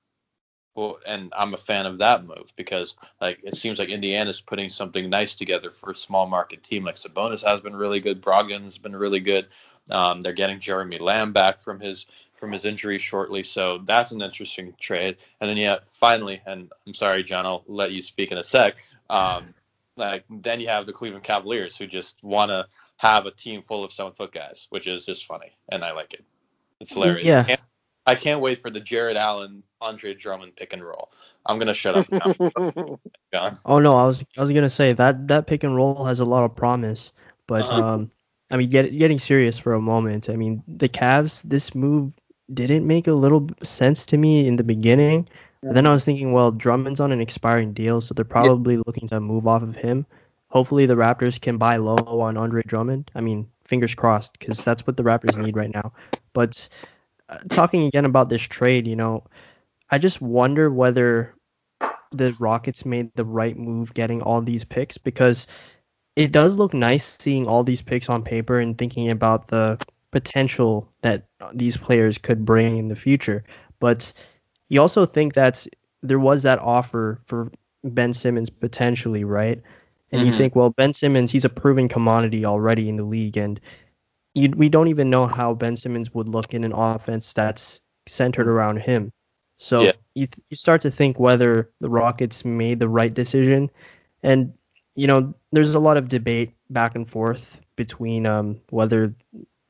Well, and I'm a fan of that move because like it seems like Indiana's putting something nice together for a small market team. Like Sabonis has been really good, Brogdon's been really good. Um, they're getting Jeremy Lamb back from his from his injury shortly, so that's an interesting trade. And then yeah, finally, and I'm sorry, John, I'll let you speak in a sec. Um, like then you have the Cleveland Cavaliers who just want to have a team full of seven foot guys, which is just funny, and I like it. It's hilarious. Yeah. I can't wait for the Jarrett Allen, Andre Drummond pick and roll. I'm gonna shut up now. oh no, I was I was gonna say that that pick and roll has a lot of promise, but uh-huh. um, I mean, get, getting serious for a moment. I mean, the Cavs, this move didn't make a little sense to me in the beginning. But then I was thinking, well, Drummond's on an expiring deal, so they're probably yeah. looking to move off of him. Hopefully, the Raptors can buy low on Andre Drummond. I mean, fingers crossed, because that's what the Raptors need right now. But talking again about this trade, you know, I just wonder whether the Rockets made the right move getting all these picks because it does look nice seeing all these picks on paper and thinking about the potential that these players could bring in the future. But you also think that there was that offer for Ben Simmons potentially, right? And mm-hmm. you think, well, Ben Simmons, he's a proven commodity already in the league, and you, we don't even know how Ben Simmons would look in an offense that's centered around him. So yeah. you th- you start to think whether the Rockets made the right decision, and you know there's a lot of debate back and forth between um, whether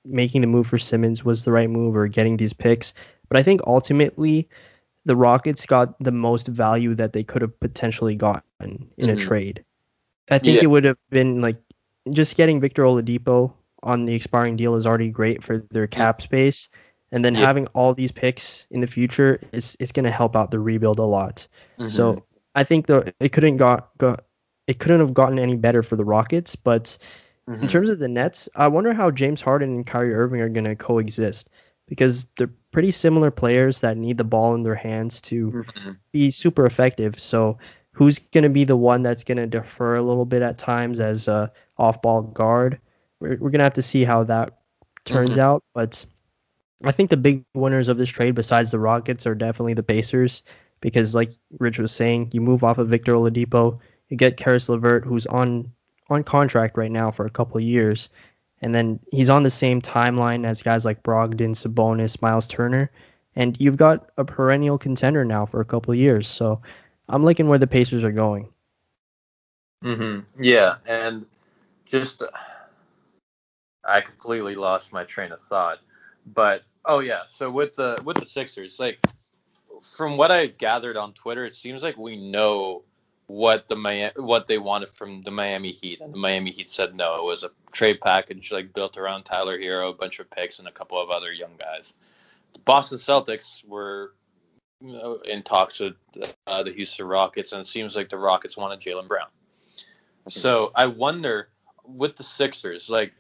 making the move for Simmons was the right move or getting these picks. But I think ultimately the Rockets got the most value that they could have potentially gotten in mm-hmm. a trade. I think yeah. it would have been like just getting Victor Oladipo on the expiring deal is already great for their cap space. And then yeah. having all these picks in the future is is going to help out the rebuild a lot. Mm-hmm. So I think the it couldn't got, got it couldn't have gotten any better for the Rockets. But mm-hmm. in terms of the Nets, I wonder how James Harden and Kyrie Irving are going to coexist because they're pretty similar players that need the ball in their hands to mm-hmm. be super effective. So who's going to be the one that's going to defer a little bit at times as a off-ball guard? We're, we're going to have to see how that turns mm-hmm. out. But I think the big winners of this trade, besides the Rockets, are definitely the Pacers because, like Rich was saying, you move off of Victor Oladipo, you get Caris LeVert, who's on on contract right now for a couple of years, and then he's on the same timeline as guys like Brogdon, Sabonis, Miles Turner. And you've got a perennial contender now for a couple of years. So I'm liking where the Pacers are going. Mm-hmm. Yeah, and just I completely lost my train of thought. But oh yeah, so with the with the Sixers, like from what I've gathered on Twitter, it seems like we know what the Miami, what they wanted from the Miami Heat, and the Miami Heat said no. It was a trade package like built around Tyler Herro, a bunch of picks, and a couple of other young guys. The Boston Celtics were in talks with uh, the Houston Rockets, and it seems like the Rockets wanted Jaylen Brown. So I wonder with the Sixers, like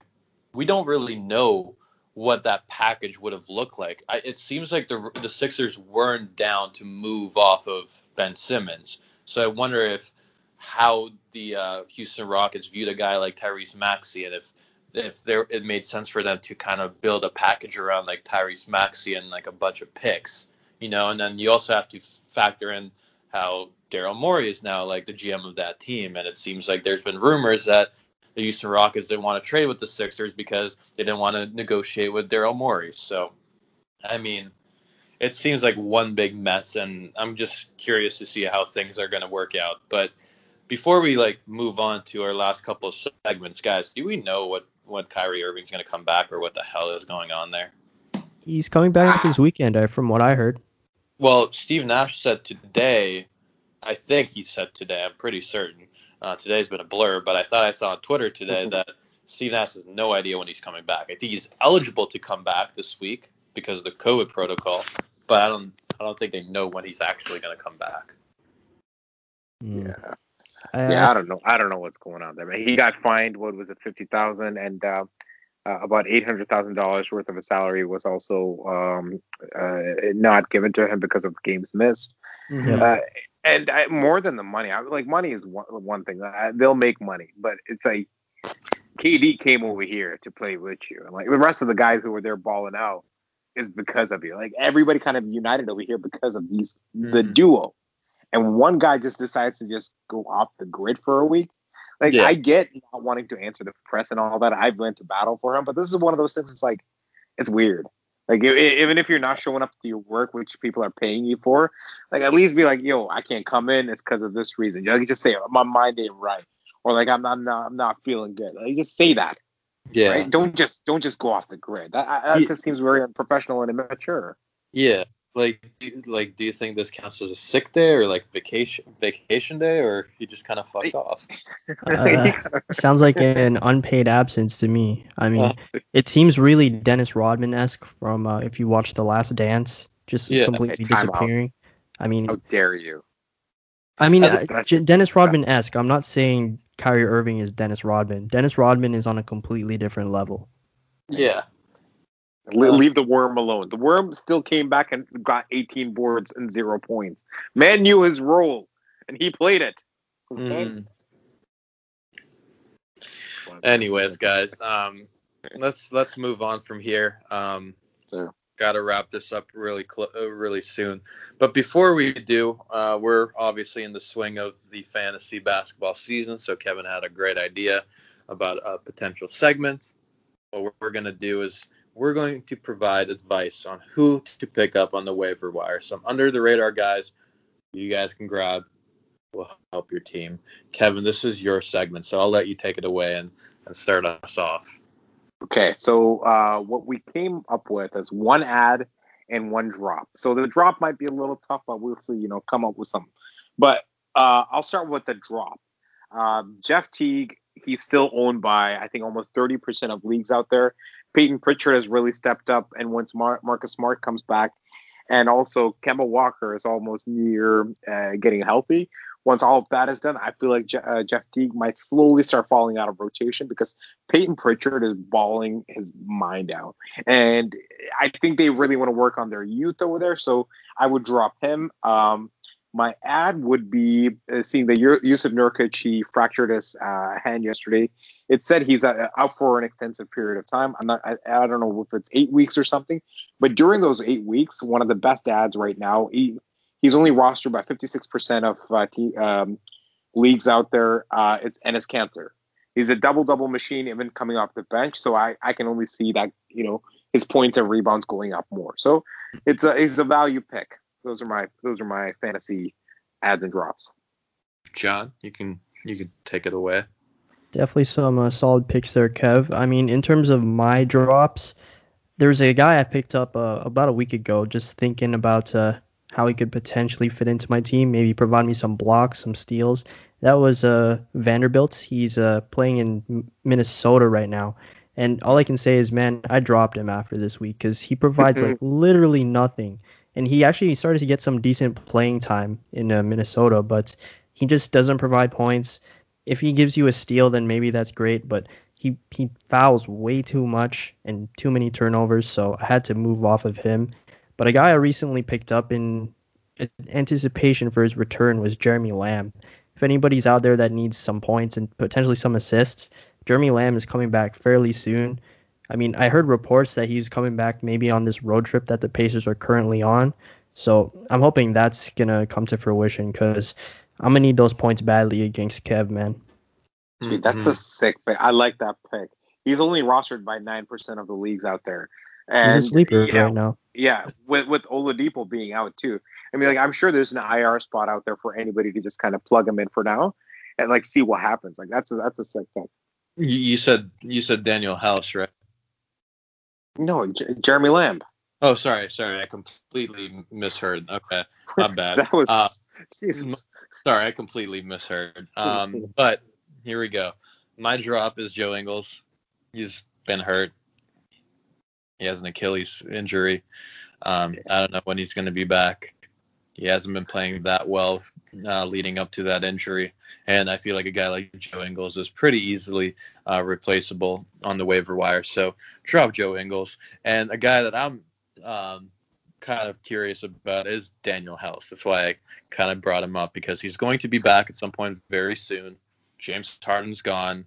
we don't really know what that package would have looked like. I, it seems like the the Sixers weren't down to move off of Ben Simmons. So I wonder if how the uh, Houston Rockets viewed a guy like Tyrese Maxey and if if there it made sense for them to kind of build a package around like Tyrese Maxey and like a bunch of picks, you know, and then you also have to factor in how Daryl Morey is now like the GM of that team, and it seems like there's been rumors that the Houston Rockets didn't want to trade with the Sixers because they didn't want to negotiate with Daryl Morey. So, I mean, it seems like one big mess, and I'm just curious to see how things are going to work out. But before we like move on to our last couple of segments, guys, do we know what what Kyrie Irving's going to come back or what the hell is going on there? He's coming back this weekend, uh, from what I heard. Well, Steve Nash said today. I think he said today. I'm pretty certain. Uh, today's been a blur, but I thought I saw on Twitter today that Steve Nash has no idea when he's coming back. I think he's eligible to come back this week because of the COVID protocol, but I don't I don't think they know when he's actually going to come back. Hmm. Yeah. Uh, yeah, I don't know. I don't know what's going on there. Man. He got fined. What was it, fifty thousand, and uh, uh, about eight hundred thousand dollars worth of a salary was also um, uh, not given to him because of games missed. Mm-hmm. And I, more than the money, I like money is one, one thing. I, they'll make money, but it's like KD came over here to play with you, and like the rest of the guys who were there balling out is because of you. Like everybody kind of united over here because of these mm-hmm. the duo. And one guy just decides to just go off the grid for a week. Like yeah. I get not wanting to answer the press and all that. I've went to battle for him, but this is one of those things. It's like it's weird. Like even if you're not showing up to your work, which people are paying you for, like at least be like, yo, I can't come in. It's because of this reason. You Like just say my mind ain't right, or like I'm not, I'm not, I'm not feeling good. Like just say that. Yeah. Right? Don't just don't just go off the grid. That, that yeah. just seems very unprofessional and immature. Yeah. Like, like, do you think this counts as a sick day or like vacation vacation day, or you just kind of fucked off? Uh, sounds like an unpaid absence to me. I mean, uh, it seems really Dennis Rodman esque from uh, if you watch The Last Dance, just yeah. completely disappearing. Out. I mean, how dare you? I mean, that's, that's uh, Dennis Rodman esque. I'm not saying Kyrie Irving is Dennis Rodman. Dennis Rodman is on a completely different level. Yeah. Leave the worm alone. The worm still came back and got 18 boards and zero points. Man knew his role, and he played it. Okay? Mm. Anyways, guys, um, let's let's move on from here. Um, got to wrap this up really cl- uh, really soon. But before we do, uh, we're obviously in the swing of the fantasy basketball season. So Kevin had a great idea about a potential segment. What we're going to do is we're going to provide advice on who to pick up on the waiver wire. Some under the radar guys you guys can grab will help your team. Kevin, this is your segment, so I'll let you take it away and, and start us off. Okay, so uh, what we came up with is one ad and one drop. So the drop might be a little tough, but we'll see, you know, come up with something. But uh, I'll start with the drop. Uh, Jeff Teague, he's still owned by, I think, almost 30% of leagues out there. Payton Pritchard has really stepped up, and once Mar- Marcus Smart comes back, and also Kemba Walker is almost near uh, getting healthy. Once all of that is done, I feel like Je- uh, Jeff Teague might slowly start falling out of rotation because Payton Pritchard is bawling his mind out, and I think they really want to work on their youth over there. So I would drop him. Um, my ad would be uh, seeing that Jusuf Nurkic he fractured his uh, hand yesterday. It said he's uh, out for an extensive period of time. I'm not. I, I, don't know if it's eight weeks or something. But during those eight weeks, one of the best ads right now. He, he's only rostered by 56% of uh, um, leagues out there. Uh, it's Enes Kanter. He's a double double machine even coming off the bench. So I I can only see that you know his points and rebounds going up more. So it's a it's a value pick those are my those are my fantasy ads and drops. John, you can you can take it away. Definitely some uh, solid picks there, Kev. I mean, in terms of my drops, there's a guy I picked up uh, about a week ago, just thinking about uh, how he could potentially fit into my team, maybe provide me some blocks, some steals. That was uh, Vanderbilt. He's uh, playing in Minnesota right now. And all I can say is, man, I dropped him after this week because he provides like literally nothing and he actually started to get some decent playing time in uh, Minnesota, but he just doesn't provide points. If he gives you a steal, then maybe that's great, but he he fouls way too much and too many turnovers, so I had to move off of him. But a guy I recently picked up in anticipation for his return was Jeremy Lamb. If anybody's out there that needs some points and potentially some assists, Jeremy Lamb is coming back fairly soon. I mean, I heard reports that he's coming back maybe on this road trip that the Pacers are currently on. So I'm hoping that's gonna come to fruition because I'm gonna need those points badly against Kev, man. Dude, that's mm-hmm. a sick pick. I like that pick. He's only rostered by nine percent of the leagues out there. And, He's a sleeper yeah, right now. Yeah, with with Oladipo being out too. I mean, like I'm sure there's an IR spot out there for anybody to just kind of plug him in for now and like see what happens. Like that's a that's a sick pick. You said you said Danuel House, right? No, J- Jeremy Lamb. Oh, sorry, sorry, I completely misheard. Okay, my bad. that was uh. Sorry, I completely misheard. Um, but here we go. My drop is Joe Ingles. He's been hurt. He has an Achilles injury. Um, I don't know when he's going to be back. He hasn't been playing that well uh, leading up to that injury, and I feel like a guy like Joe Ingles is pretty easily uh, replaceable on the waiver wire. So drop Joe Ingles, and a guy that I'm um, kind of curious about is Danuel House. That's why I kind of brought him up because he's going to be back at some point very soon. James Harden's gone.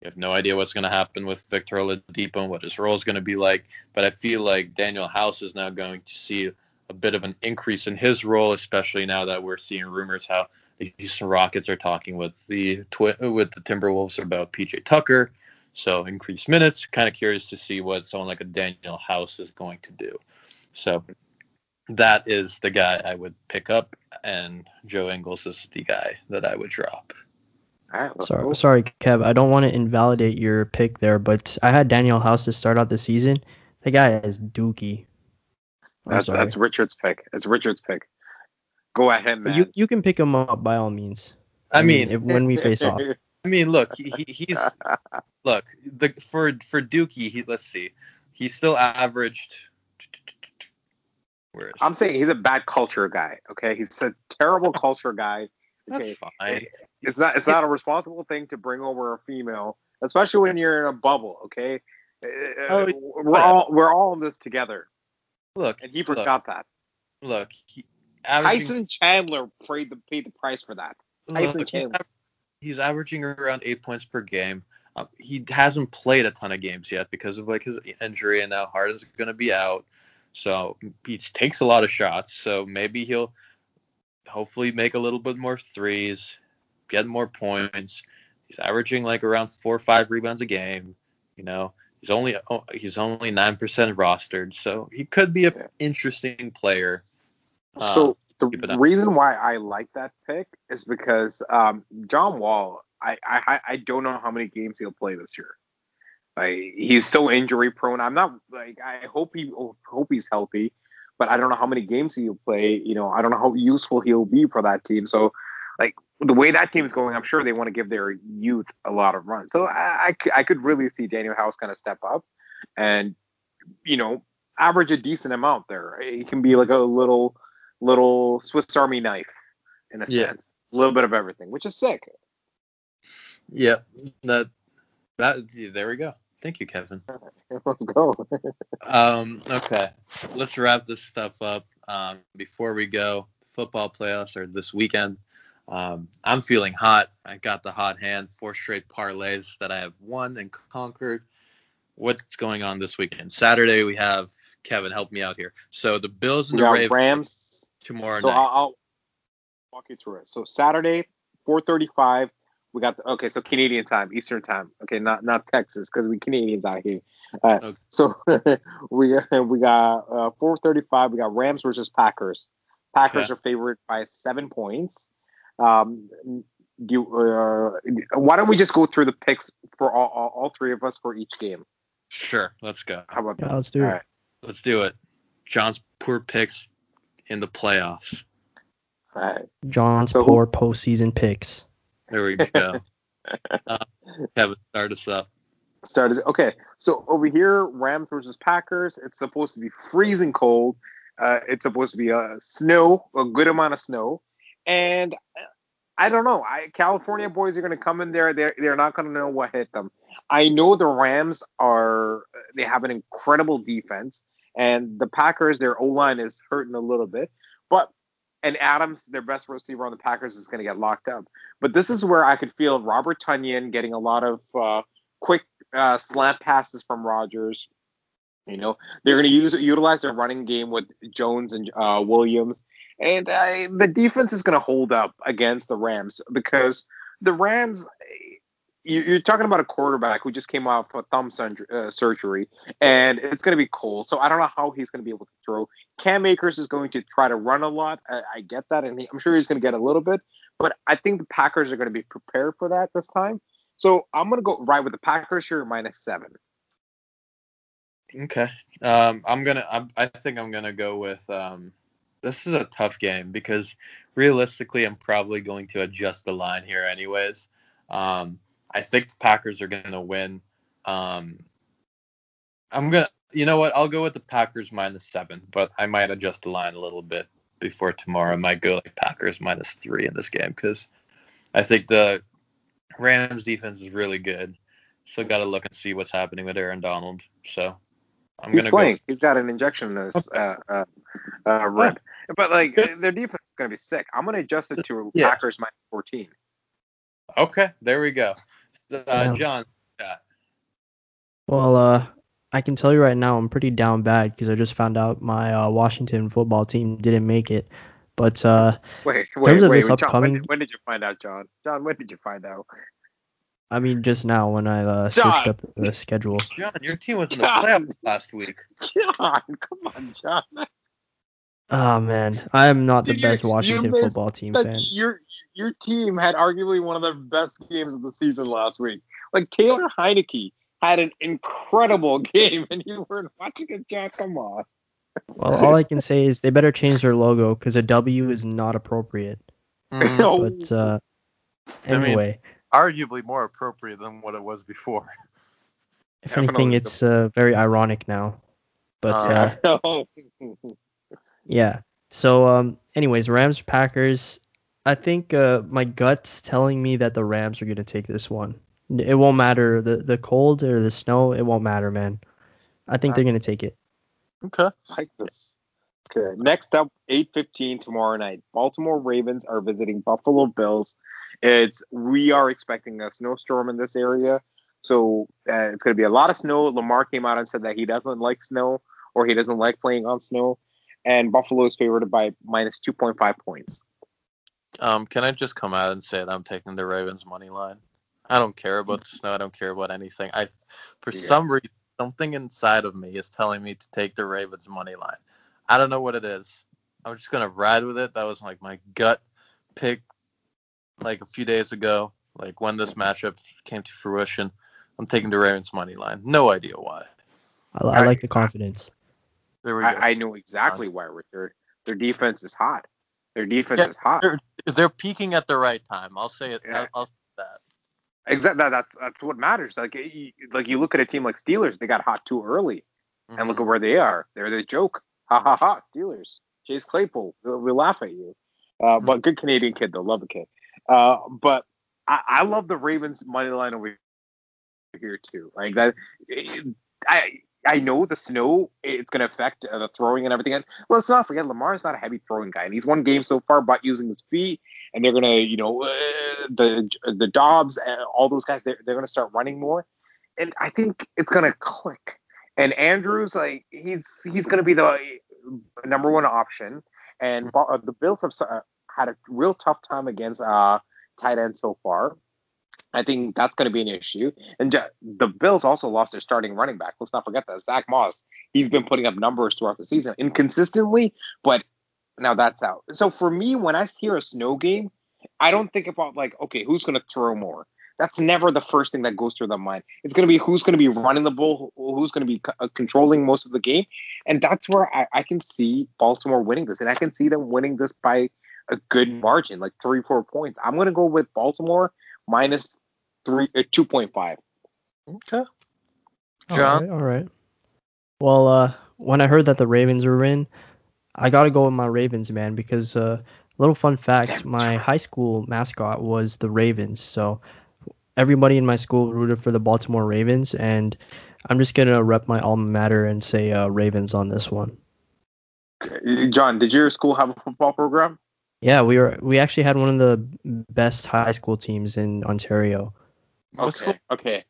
You have no idea what's going to happen with Victor Oladipo and what his role is going to be like. But I feel like Danuel House is now going to see a bit of an increase in his role, especially now that we're seeing rumors how the Houston Rockets are talking with the with the Timberwolves about PJ Tucker. So increased minutes. Kind of curious to see what someone like a Danuel House is going to do. So that is the guy I would pick up, and Joe Ingles is the guy that I would drop. sorry, sorry, Kev. I don't want to invalidate your pick there, but I had Danuel House to start out the season. The guy is dookie. That's that's Richard's pick. It's Richard's pick. Go ahead, man. You you can pick him up by all means. I, I mean, mean if, when we face off. I mean, look, he, he's look the for for Dookie. He let's see, he's still averaged. Where is I'm saying he's a bad culture guy. Okay, he's a terrible culture guy. Okay? That's fine. It's not it's not a responsible thing to bring over a female, especially when you're in a bubble. Okay, uh, oh, uh, we're all we're all in this together. Look, and he forgot look, that. Look, he, Tyson Chandler paid the paid the price for that. Tyson Chandler. He's, averaging around eight points per game. Um, he hasn't played a ton of games yet because of like his injury, and now Harden's going to be out. So he takes a lot of shots. So maybe he'll hopefully make a little bit more threes, get more points. He's averaging like around four or five rebounds a game. You know, he's only oh, he's only nine percent rostered, so he could be an interesting player. So uh, the reason why I like that pick is because um, John Wall. I, I I don't know how many games he'll play this year. Like he's so injury prone. I'm not like I hope he hope he's healthy, but I don't know how many games he'll play. You know, I don't know how useful he'll be for that team. So, like the way that team's going, I'm sure they want to give their youth a lot of runs. So I, I, I could really see Danuel House kind of step up and you know average a decent amount there. It can be like a little little Swiss Army knife in a yeah. sense, a little bit of everything, which is sick. Yeah, that that there we go. Thank you, Kevin. Let's go. um, okay, let's wrap this stuff up. Um, before we go, football playoffs are this weekend. Um, I'm feeling hot. I got the hot hand, four straight parlays that I have won and conquered. What's going on this weekend? Saturday we have Kevin. Help me out here. So the Bills and we the Ravens Rams tomorrow so night. I'll, I'll walk you through it. So Saturday, 4:35 we got the, okay, so Canadian time, Eastern time. Okay, not not Texas because we Canadians out here. Uh, okay. So we we got uh, 4:35. We got Rams versus Packers. Packers are favored by seven points. Um, do uh, why don't we just go through the picks for all, all, all three of us for each game? Sure, let's go. How about yeah, that? Let's do all it. Right. Let's do it. John's poor picks in the playoffs. All right. John's so, poor postseason picks. There we go. uh, Kevin, start us up. Started. Okay, so over here, Rams versus Packers. It's supposed to be freezing cold. Uh, it's supposed to be a uh, snow, a good amount of snow, and I don't know. I California boys are going to come in there. They're they're not going to know what hit them. I know the Rams are. They have an incredible defense, and the Packers, their O line is hurting a little bit. But and Adams, their best receiver on the Packers, is going to get locked up. But this is where I could feel Robert Tonyan getting a lot of uh, quick uh, slant passes from Rodgers. You know, they're going to use utilize their running game with Jones and uh, Williams, and uh, the defense is going to hold up against the Rams because the Rams you're talking about a quarterback who just came off a thumb uh, surgery, and it's going to be cold. So I don't know how he's going to be able to throw. Cam Akers is going to try to run a lot. I, get that, and I'm sure he's going to get a little bit. But I think the Packers are going to be prepared for that this time. So I'm going to go right with the Packers here minus seven. Okay. Um, I'm gonna. I'm, I think I'm gonna go with. Um, this is a tough game because realistically, I'm probably going to adjust the line here anyways. Um, I think the Packers are going to win. Um, I'm gonna, you know what? I'll go with the Packers minus seven, but I might adjust the line a little bit before tomorrow. I might go like Packers minus three in this game because I think the Rams defense is really good. Still got to look and see what's happening with Aaron Donald. So I'm He's gonna playing. Go. He's got an injection in his uh, uh, uh, rib, but like their defense is gonna be sick. I'm gonna adjust it to yeah. Packers minus 14. Okay, there we go uh, John. Yeah. Well, uh, I can tell you right now, I'm pretty down bad because I just found out my uh, Washington football team didn't make it. But uh, wait, wait, terms of wait, this upcoming, John, when, when, did you find out, John? John, when did you find out? I mean, just now when I uh, searched up the schedule. John, your team was in the playoffs last week. John, come on, John. Oh man, I am not the best Washington football team fan. Your your team had arguably one of the best games of the season last week. Like Taylor Heinicke had an incredible game, and you weren't watching it, Jack. Come on. Well, all I can say is they better change their logo because a W is not appropriate. Mm. But uh, anyway, I mean, arguably more appropriate than what it was before. If anything, it's uh, very ironic now. But uh, uh yeah. So, um, anyways, Rams Packers. I think uh, my gut's telling me that the Rams are gonna take this one. It won't matter the the cold or the snow. It won't matter, man. I think they're gonna take it. Okay, I like this. Okay, next up, 8:15 tomorrow night. Baltimore Ravens are visiting Buffalo Bills. It's we are expecting a snowstorm in this area, so uh, it's going to be a lot of snow. Lamar came out and said that he doesn't like snow or he doesn't like playing on snow. And Buffalo is favored by minus 2.5 points. Um, can I just come out and say that I'm taking the Ravens money line? I don't care about the snow. I don't care about anything. I, for yeah. some reason, something inside of me is telling me to take the Ravens money line. I don't know what it is. I'm just gonna ride with it. That was like my gut pick, like a few days ago, like when this matchup came to fruition. I'm taking the Ravens money line. No idea why. I, I like the confidence. There we go. I, I know exactly why, Richard. Their defense is hot. Their defense yeah, is hot. They're, they're, peaking at the right time. I'll say it. Yeah. I'll, I'll say that. Exactly. That, that's that's what matters. Like you, like you look at a team like Steelers, they got hot too early, mm-hmm. and look mm-hmm. at where they are. They're the joke. Ha ha ha. Steelers. Chase Claypool. We we'll laugh at you. Uh. But good Canadian kid though. Love the kid. Uh, but I, I love the Ravens money line over here too. Like that. I I know the snow it's going to affect uh, the throwing and everything. And let's not forget Lamar is not a heavy throwing guy, and he's won games so far by using his feet. And they're going to, you know, uh, the the Dobbs, uh, all those guys, they're, they're going to start running more. And I think it's going to click. And Andrews, like he's he's going to be the number one option. And uh, the Bills have uh, had a real tough time against uh, tight end so far. I think that's going to be an issue. And the Bills also lost their starting running back. Let's not forget that Zach Moss. He's been putting up numbers throughout the season, inconsistently, but now that's out. So for me, when I hear a snow game, I don't think about like, okay, who's going to throw more. That's never the first thing that goes through the mind. It's going to be who's going to be running the ball, who's going to be c- uh, controlling most of the game, and that's where I, I can see Baltimore winning this, and I can see them winning this by a good margin, like three, four points. I'm going to go with Baltimore minus three, uh, two point five. Okay. John. All right, all right. Well, uh, when I heard that the Ravens were in, I got to go with my Ravens, man, because uh, little fun fact, my high school mascot was the Ravens, so everybody in my school rooted for the Baltimore Ravens, and I'm just gonna rep my alma mater and say uh, Ravens on this one. John, did your school have a football program? Yeah, we were. We actually had one of the best high school teams in Ontario. Okay. Okay.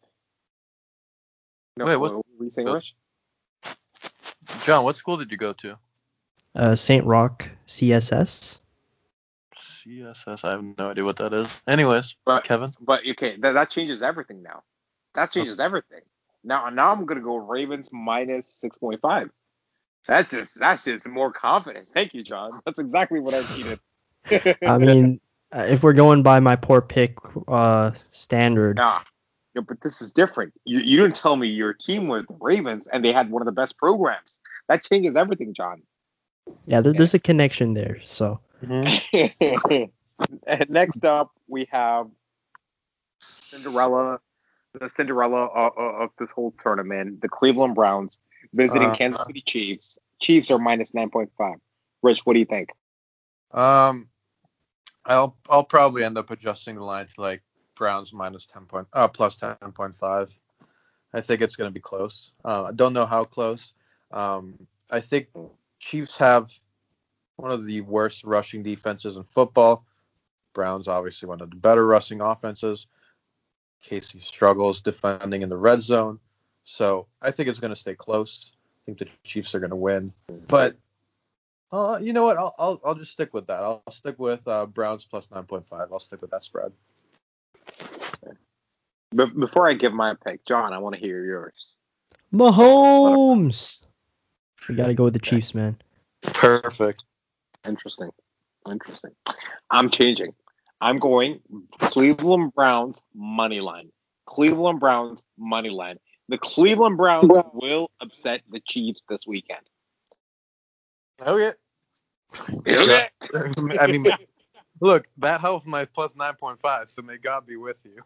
No, Wait, what? were you saying, Rich? John, what school did you go to? Uh, St. Roch CSS. CSS. I have no idea what that is. Anyways, but, Kevin. But okay, that, that changes everything now. That changes okay. everything. Now, now I'm gonna go Ravens minus six point five. That's just that's just more confidence. Thank you, John. That's exactly what I needed. I mean, uh, if we're going by my poor pick uh, standard. Nah, yeah, but this is different. You, you didn't tell me your team was the Ravens and they had one of the best programs. That changes everything, John. Yeah, there, there's a connection there. So. Mm-hmm. and next up, we have Cinderella, the Cinderella of, of, this whole tournament, the Cleveland Browns visiting uh, Kansas City Chiefs. Chiefs are minus 9.5. Rich, what do you think? Um, I'll I'll probably end up adjusting the line to like Browns minus ten point uh plus ten point five. I think it's going to be close. Uh, I don't know how close. Um, I think Chiefs have one of the worst rushing defenses in football. Browns obviously one of the better rushing offenses. KC struggles defending in the red zone. So I think it's going to stay close. I think the Chiefs are going to win. But uh, you know what? I'll, I'll I'll just stick with that. I'll stick with uh, Browns plus 9.5. I'll stick with that spread. But before I give my pick, John, I want to hear yours. Mahomes. We got to go with the Chiefs, man. Perfect. Interesting. Interesting. I'm changing. I'm going Cleveland Browns money line. Cleveland Browns money line. The Cleveland Browns will upset the Chiefs this weekend. Okay. Okay. I mean, look, that helps my plus 9.5, so may God be with you.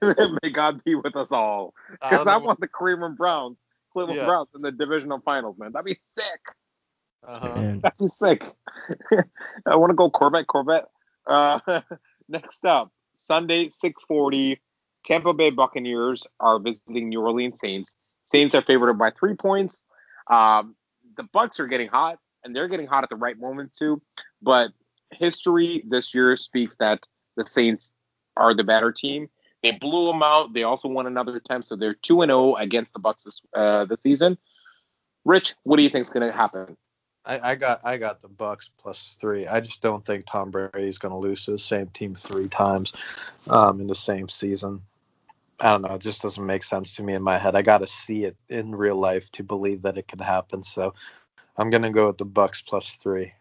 may God be with us all. Because I, I want the Cleveland Browns, Cleveland yeah. Browns in the divisional finals, man. That'd be sick. Uh-huh. That'd be sick. I want to go Corvette, Corvette. Uh, next up, Sunday, 640. Tampa Bay Buccaneers are visiting New Orleans Saints. Saints are favored by three points. Um, the Bucks are getting hot and they're getting hot at the right moment too. But history this year speaks that the Saints are the better team. They blew them out. They also won another time, so they're two and zero oh against the Bucks this, uh, this season. Rich, what do you think is going to happen? I, I, got I got the Bucks plus three. I just don't think Tom Brady is going to lose to the same team three times um, in the same season. I don't know. It just doesn't make sense to me in my head. I got to see it in real life to believe that it can happen. So I'm going to go with the Bucks plus three.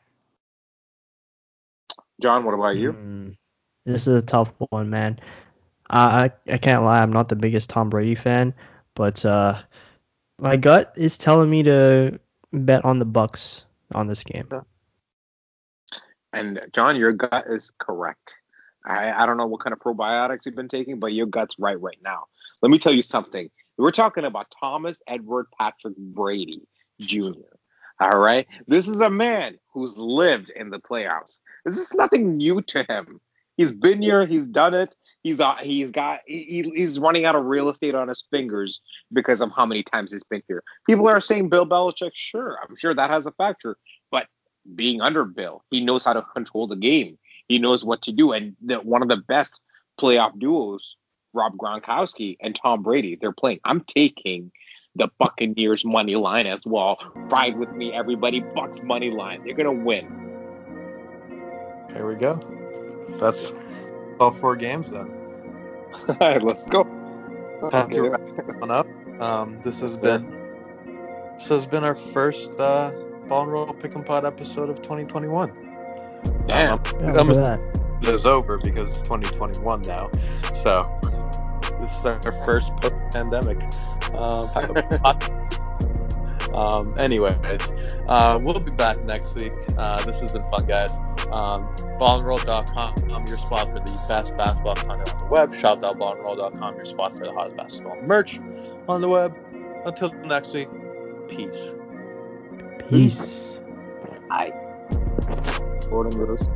John, what about you? Mm, this is a tough one, man. I I can't lie. I'm not the biggest Tom Brady fan, but uh, my gut is telling me to bet on the Bucks on this game. And John, your gut is correct. I, I don't know what kind of probiotics you've been taking, but your gut's right right now. Let me tell you something. We're talking about Thomas Edward Patrick Brady Jr. All right. This is a man who's lived in the playoffs. This is nothing new to him. He's been here. He's done it. He's uh, he's got he, he's running out of real estate on his fingers because of how many times he's been here. People are saying Bill Belichick. Sure, I'm sure that has a factor. But being under Bill, he knows how to control the game. He knows what to do. And the, one of the best playoff duos, Rob Gronkowski and Tom Brady, they're playing. I'm taking the Buccaneers money line as well. Ride with me, everybody. Bucks money line. They're gonna win. There we go. That's all four games then. all right, let's go. Time to wrap one up. Um, this has been this has been our first uh, BallnRoll Pick-n-Pod episode of 2021. Damn, um, Yeah, look at that. it is over because it's 2021 now. So this is our first post-pandemic. Um, um, anyways, uh, we'll be back next week. Uh, this has been fun, guys. Um, ballandroll.com, your spot for the best basketball content on the web. Shop.ballandroll.com, your spot for the hottest basketball merch on the web. Until next week, peace. Peace. Bye. Gordon Rose.